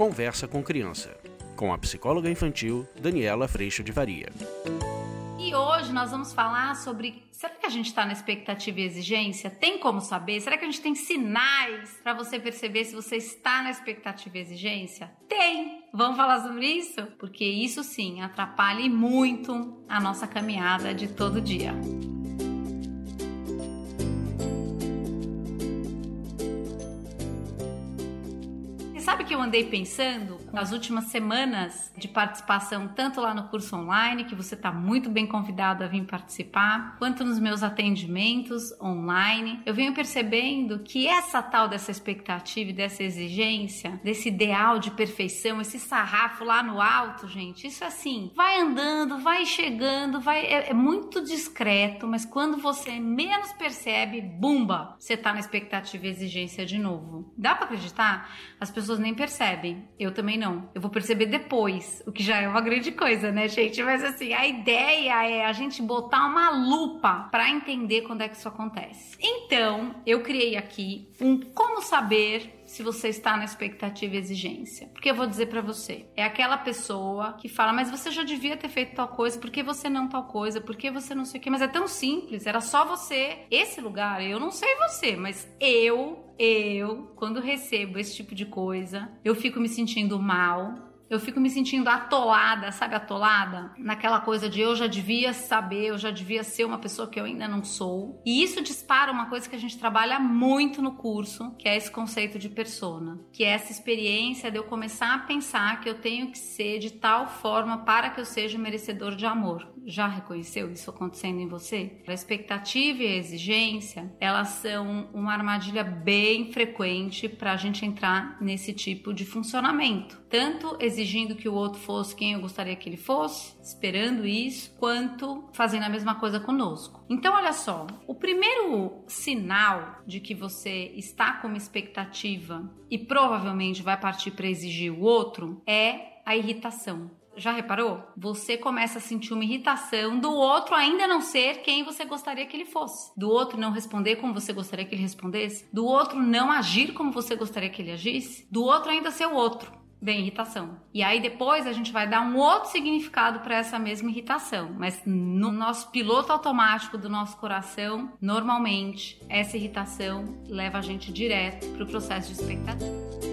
Conversa com Criança, com a psicóloga infantil Daniela Freixo de Varia. E hoje nós vamos falar sobre: será que a gente está na expectativa e exigência? Tem como saber? Será que a gente tem sinais para você perceber se você está na expectativa e exigência? Tem! Vamos falar sobre isso? Porque isso sim atrapalha muito a nossa caminhada de todo dia. Sabe que eu andei pensando nas últimas semanas de participação, tanto lá no curso online, que você está muito bem convidado a vir participar, quanto nos meus atendimentos online. Eu venho percebendo que essa tal dessa expectativa e dessa exigência, desse ideal de perfeição, esse sarrafo lá no alto, gente, isso assim, vai andando, vai chegando, vai é, é muito discreto, mas quando você menos percebe, bumba, você está na expectativa e exigência de novo. Dá para acreditar? As pessoas nem percebem. Eu também não. Eu vou perceber depois, o que já é uma grande coisa, né, gente? Mas assim, a ideia é a gente botar uma lupa para entender quando é que isso acontece. Então, eu criei aqui um como saber se você está na expectativa e exigência. Porque eu vou dizer para você, é aquela pessoa que fala, mas você já devia ter feito tal coisa, por que você não tal coisa, por que você não sei o que, mas é tão simples, era só você. Esse lugar, eu não sei você, mas eu eu, quando recebo esse tipo de coisa, eu fico me sentindo mal, eu fico me sentindo atolada, sabe, atolada? Naquela coisa de eu já devia saber, eu já devia ser uma pessoa que eu ainda não sou. E isso dispara uma coisa que a gente trabalha muito no curso, que é esse conceito de persona, que é essa experiência de eu começar a pensar que eu tenho que ser de tal forma para que eu seja merecedor de amor. Já reconheceu isso acontecendo em você? A expectativa e a exigência, elas são uma armadilha bem frequente para a gente entrar nesse tipo de funcionamento. Tanto exigindo que o outro fosse quem eu gostaria que ele fosse, esperando isso, quanto fazendo a mesma coisa conosco. Então, olha só, o primeiro sinal de que você está com uma expectativa e provavelmente vai partir para exigir o outro é a irritação. Já reparou? Você começa a sentir uma irritação do outro ainda não ser quem você gostaria que ele fosse. Do outro não responder como você gostaria que ele respondesse. Do outro não agir como você gostaria que ele agisse. Do outro ainda ser o outro. Bem, irritação. E aí depois a gente vai dar um outro significado para essa mesma irritação. Mas no nosso piloto automático do nosso coração, normalmente essa irritação leva a gente direto para o processo de expectativa.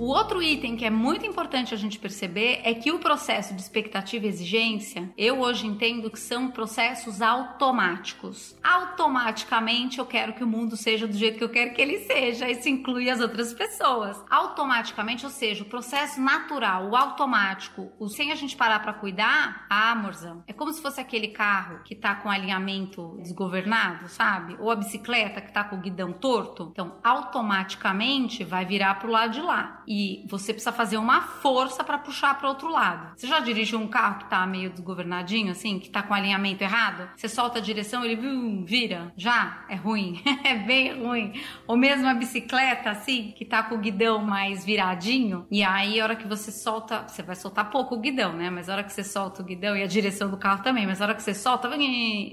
O outro item que é muito importante a gente perceber é que o processo de expectativa e exigência, eu hoje entendo que são processos automáticos. Automaticamente eu quero que o mundo seja do jeito que eu quero que ele seja, isso inclui as outras pessoas. Automaticamente, ou seja, o processo natural, o automático, o sem a gente parar para cuidar, ah, amorzão, é como se fosse aquele carro que tá com alinhamento desgovernado, sabe? Ou a bicicleta que tá com o guidão torto. Então, automaticamente vai virar pro lado de lá e você precisa fazer uma força para puxar para outro lado. Você já dirigiu um carro que tá meio desgovernadinho, assim, que tá com alinhamento errado? Você solta a direção, ele vum, vira. Já é ruim, é bem ruim. Ou mesmo a bicicleta, assim, que tá com o guidão mais viradinho, e aí a hora que você solta, você vai soltar pouco o guidão, né? Mas a hora que você solta o guidão e a direção do carro também, mas a hora que você solta,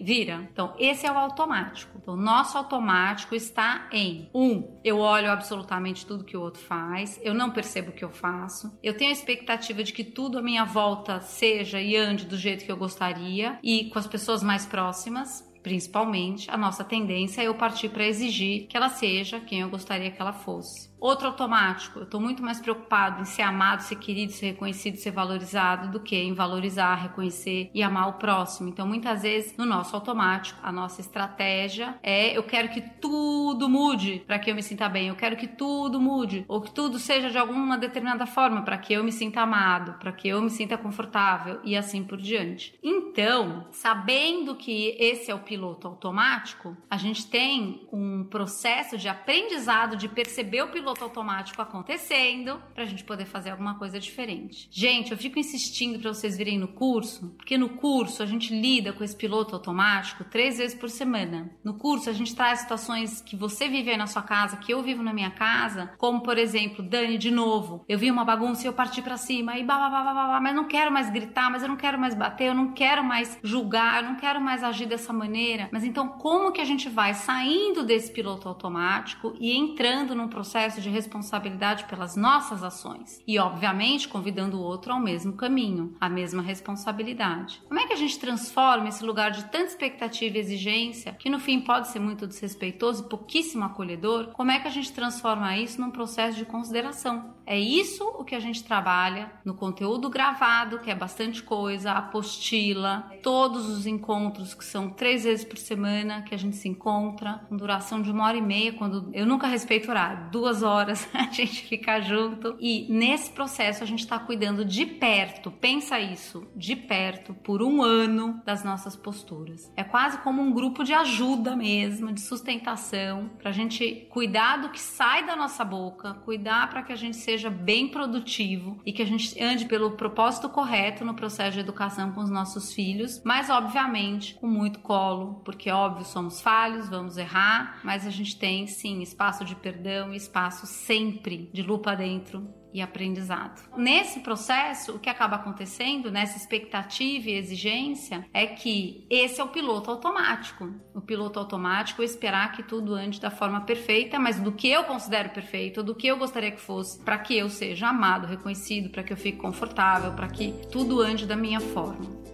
vira. Então, esse é o automático. Então, nosso automático está em um, eu olho absolutamente tudo que o outro faz, eu não percebo o que eu faço. Eu tenho a expectativa de que tudo à minha volta seja e ande do jeito que eu gostaria e com as pessoas mais próximas principalmente, a nossa tendência é eu partir para exigir que ela seja quem eu gostaria que ela fosse. Outro automático, eu estou muito mais preocupado em ser amado, ser querido, ser reconhecido, ser valorizado do que em valorizar, reconhecer e amar o próximo. Então, muitas vezes, no nosso automático, a nossa estratégia é eu quero que tudo mude para que eu me sinta bem, eu quero que tudo mude, ou que tudo seja de alguma determinada forma para que eu me sinta amado, para que eu me sinta confortável e assim por diante. Então, sabendo que esse é o piloto automático, a gente tem um processo de aprendizado de perceber o piloto automático acontecendo pra gente poder fazer alguma coisa diferente. Gente, eu fico insistindo para vocês virem no curso, porque no curso a gente lida com esse piloto automático três vezes por semana. No curso a gente traz situações que você vive aí na sua casa, que eu vivo na minha casa, como por exemplo, Dani, de novo, eu vi uma bagunça e eu parti para cima e blá, mas não quero mais gritar, mas eu não quero mais bater, eu não quero mais julgar, eu não quero mais agir dessa maneira. Mas então como que a gente vai saindo desse piloto automático e entrando num processo de responsabilidade pelas nossas ações? E obviamente convidando o outro ao mesmo caminho, à mesma responsabilidade. Como é que a gente transforma esse lugar de tanta expectativa e exigência, que no fim pode ser muito desrespeitoso e pouquíssimo acolhedor? Como é que a gente transforma isso num processo de consideração? É isso o que a gente trabalha no conteúdo gravado, que é bastante coisa, apostila, todos os encontros que são três vezes por semana que a gente se encontra, com duração de uma hora e meia, quando eu nunca respeito horário, duas horas a gente fica junto. E nesse processo a gente está cuidando de perto, pensa isso, de perto, por um ano das nossas posturas. É quase como um grupo de ajuda mesmo, de sustentação, para a gente cuidar do que sai da nossa boca, cuidar para que a gente seja bem produtivo e que a gente ande pelo propósito correto no processo de educação com os nossos filhos, mas obviamente com muito colo, porque óbvio somos falhos, vamos errar, mas a gente tem sim espaço de perdão e espaço sempre de lupa dentro e aprendizado. Nesse processo, o que acaba acontecendo, nessa expectativa e exigência, é que esse é o piloto automático. O piloto automático é esperar que tudo ande da forma perfeita, mas do que eu considero perfeito, do que eu gostaria que fosse, para que eu seja amado, reconhecido, para que eu fique confortável, para que tudo ande da minha forma.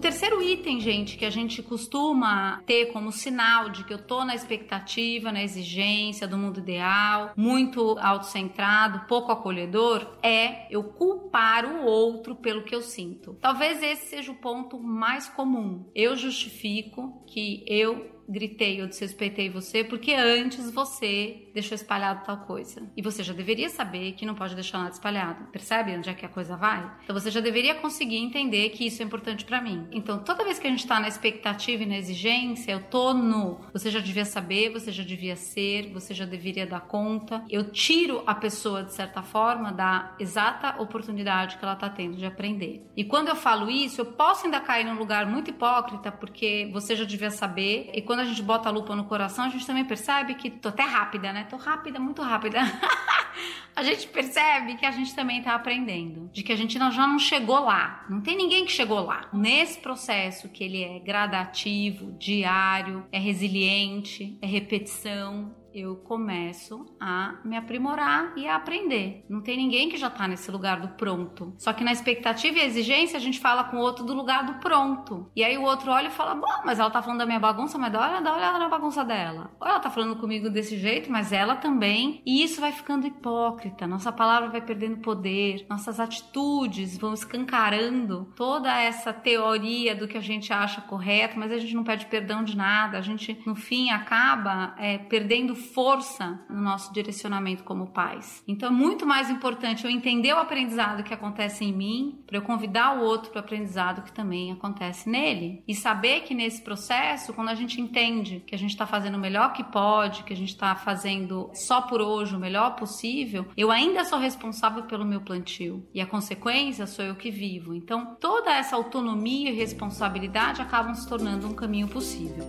Terceiro item, gente, que a gente costuma ter como sinal de que eu tô na expectativa, na exigência do mundo ideal, muito autocentrado, pouco acolhedor, é eu culpar o outro pelo que eu sinto. Talvez esse seja o ponto mais comum. Eu justifico que eu gritei ou desrespeitei você porque antes você deixou espalhado tal coisa. E você já deveria saber que não pode deixar nada espalhado. Percebe onde é que a coisa vai? Então você já deveria conseguir entender que isso é importante para mim. Então toda vez que a gente tá na expectativa e na exigência, eu tô no você já devia saber, você já devia ser, você já deveria dar conta. Eu tiro a pessoa de certa forma da exata oportunidade que ela tá tendo de aprender. E quando eu falo isso, eu posso ainda cair num lugar muito hipócrita porque você já devia saber e quando quando a gente bota a lupa no coração, a gente também percebe que tô até rápida, né? Tô rápida, muito rápida. a gente percebe que a gente também tá aprendendo, de que a gente já não chegou lá. Não tem ninguém que chegou lá. Nesse processo que ele é gradativo, diário, é resiliente, é repetição, eu começo a me aprimorar e a aprender. Não tem ninguém que já está nesse lugar do pronto. Só que na expectativa e exigência a gente fala com o outro do lugar do pronto. E aí o outro olha e fala: Bom, mas ela tá falando da minha bagunça, mas dá, olha, dá olhada na bagunça dela. Ou ela tá falando comigo desse jeito, mas ela também. E isso vai ficando hipócrita. Nossa palavra vai perdendo poder, nossas atitudes vão escancarando toda essa teoria do que a gente acha correto, mas a gente não pede perdão de nada. A gente, no fim, acaba é, perdendo força no nosso direcionamento como pais. Então é muito mais importante eu entender o aprendizado que acontece em mim, para eu convidar o outro para o aprendizado que também acontece nele. E saber que nesse processo, quando a gente entende que a gente está fazendo o melhor que pode, que a gente está fazendo só por hoje o melhor possível, eu ainda sou responsável pelo meu plantio. E a consequência sou eu que vivo. Então toda essa autonomia e responsabilidade acabam se tornando um caminho possível.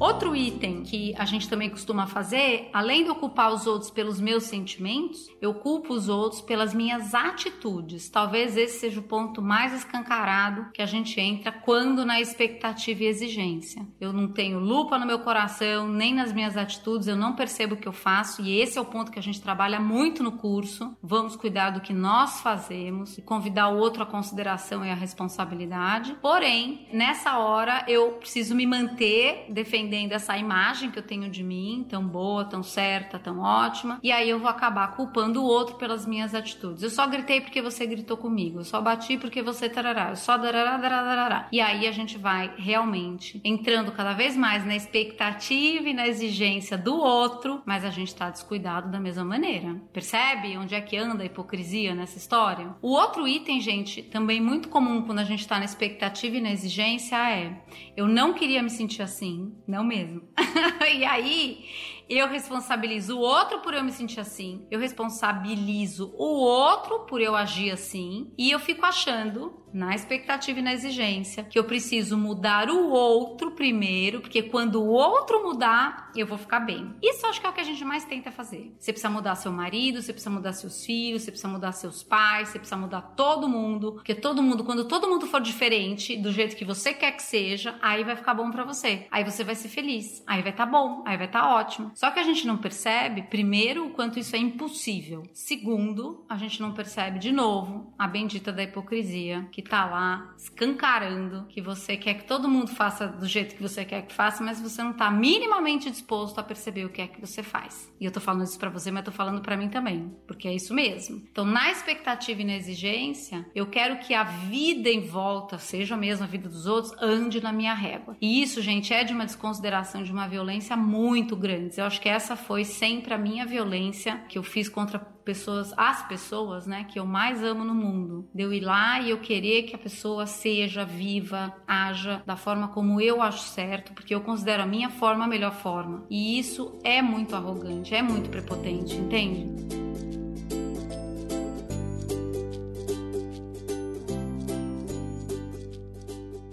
Outro item que a gente também costuma fazer, além de ocupar os outros pelos meus sentimentos, eu culpo os outros pelas minhas atitudes. Talvez esse seja o ponto mais escancarado que a gente entra quando na expectativa e exigência. Eu não tenho lupa no meu coração, nem nas minhas atitudes, eu não percebo o que eu faço, e esse é o ponto que a gente trabalha muito no curso. Vamos cuidar do que nós fazemos e convidar o outro à consideração e à responsabilidade. Porém, nessa hora eu preciso me manter defendendo defendendo essa imagem que eu tenho de mim, tão boa, tão certa, tão ótima, e aí eu vou acabar culpando o outro pelas minhas atitudes. Eu só gritei porque você gritou comigo, eu só bati porque você tarará, eu só darará, darará. E aí a gente vai realmente entrando cada vez mais na expectativa e na exigência do outro, mas a gente tá descuidado da mesma maneira. Percebe onde é que anda a hipocrisia nessa história? O outro item, gente, também muito comum quando a gente tá na expectativa e na exigência é: eu não queria me sentir assim, não mesmo. e aí eu responsabilizo o outro por eu me sentir assim, eu responsabilizo o outro por eu agir assim, e eu fico achando na expectativa e na exigência, que eu preciso mudar o outro primeiro, porque quando o outro mudar, eu vou ficar bem. Isso acho que é o que a gente mais tenta fazer. Você precisa mudar seu marido, você precisa mudar seus filhos, você precisa mudar seus pais, você precisa mudar todo mundo, porque todo mundo, quando todo mundo for diferente do jeito que você quer que seja, aí vai ficar bom para você. Aí você vai ser feliz, aí vai estar tá bom, aí vai estar tá ótimo. Só que a gente não percebe, primeiro, o quanto isso é impossível. Segundo, a gente não percebe de novo a bendita da hipocrisia que tá lá escancarando que você quer que todo mundo faça do jeito que você quer que faça, mas você não tá minimamente disposto a perceber o que é que você faz. E eu tô falando isso para você, mas tô falando para mim também, porque é isso mesmo. Então, na expectativa e na exigência, eu quero que a vida em volta, seja mesmo a vida dos outros, ande na minha régua. E isso, gente, é de uma desconsideração, de uma violência muito grande. Eu acho que essa foi sempre a minha violência que eu fiz contra pessoas, as pessoas, né, que eu mais amo no mundo. De eu ir lá e eu querer que a pessoa seja viva, haja da forma como eu acho certo, porque eu considero a minha forma a melhor forma. E isso é muito arrogante, é muito prepotente, entende?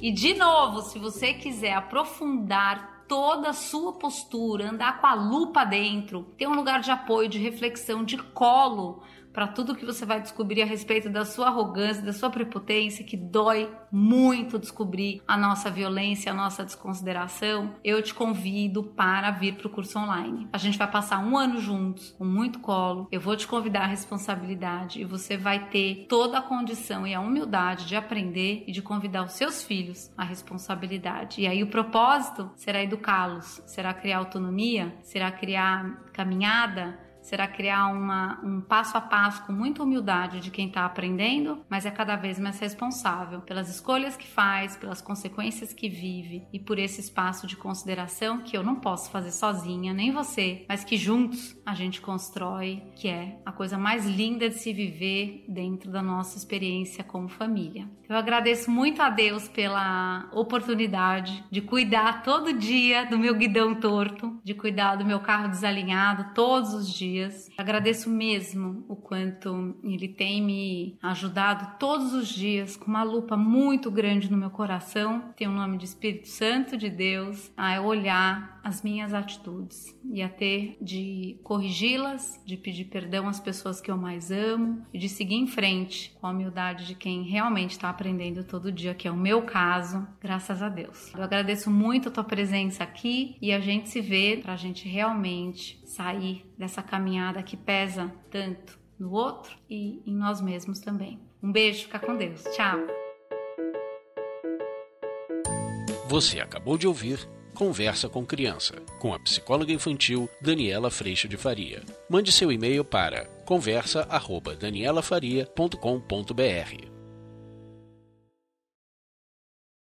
E de novo, se você quiser aprofundar toda a sua postura, andar com a lupa dentro, ter um lugar de apoio, de reflexão, de colo para tudo que você vai descobrir a respeito da sua arrogância, da sua prepotência, que dói muito descobrir a nossa violência, a nossa desconsideração, eu te convido para vir para o curso online. A gente vai passar um ano juntos, com muito colo. Eu vou te convidar à responsabilidade e você vai ter toda a condição e a humildade de aprender e de convidar os seus filhos à responsabilidade. E aí o propósito será educá-los, será criar autonomia, será criar caminhada, será criar uma, um passo a passo com muita humildade de quem está aprendendo, mas é cada vez mais responsável pelas escolhas que faz, pelas consequências que vive e por esse espaço de consideração que eu não posso fazer sozinha, nem você, mas que juntos a gente constrói, que é a coisa mais linda de se viver dentro da nossa experiência como família. Eu agradeço muito a Deus pela oportunidade de cuidar todo dia do meu guidão torto, de cuidar do meu carro desalinhado todos os dias dias. Agradeço mesmo o quanto ele tem me ajudado todos os dias com uma lupa muito grande no meu coração. Tem o nome de Espírito Santo de Deus a olhar as minhas atitudes e a ter de corrigi-las, de pedir perdão às pessoas que eu mais amo e de seguir em frente com a humildade de quem realmente está aprendendo todo dia, que é o meu caso, graças a Deus. Eu agradeço muito a tua presença aqui e a gente se vê para a gente realmente sair dessa caminhada que pesa tanto no outro e em nós mesmos também. Um beijo, fica com Deus. Tchau. Você acabou de ouvir Conversa com Criança, com a psicóloga infantil Daniela Freixo de Faria. Mande seu e-mail para conversa@danielafaria.com.br.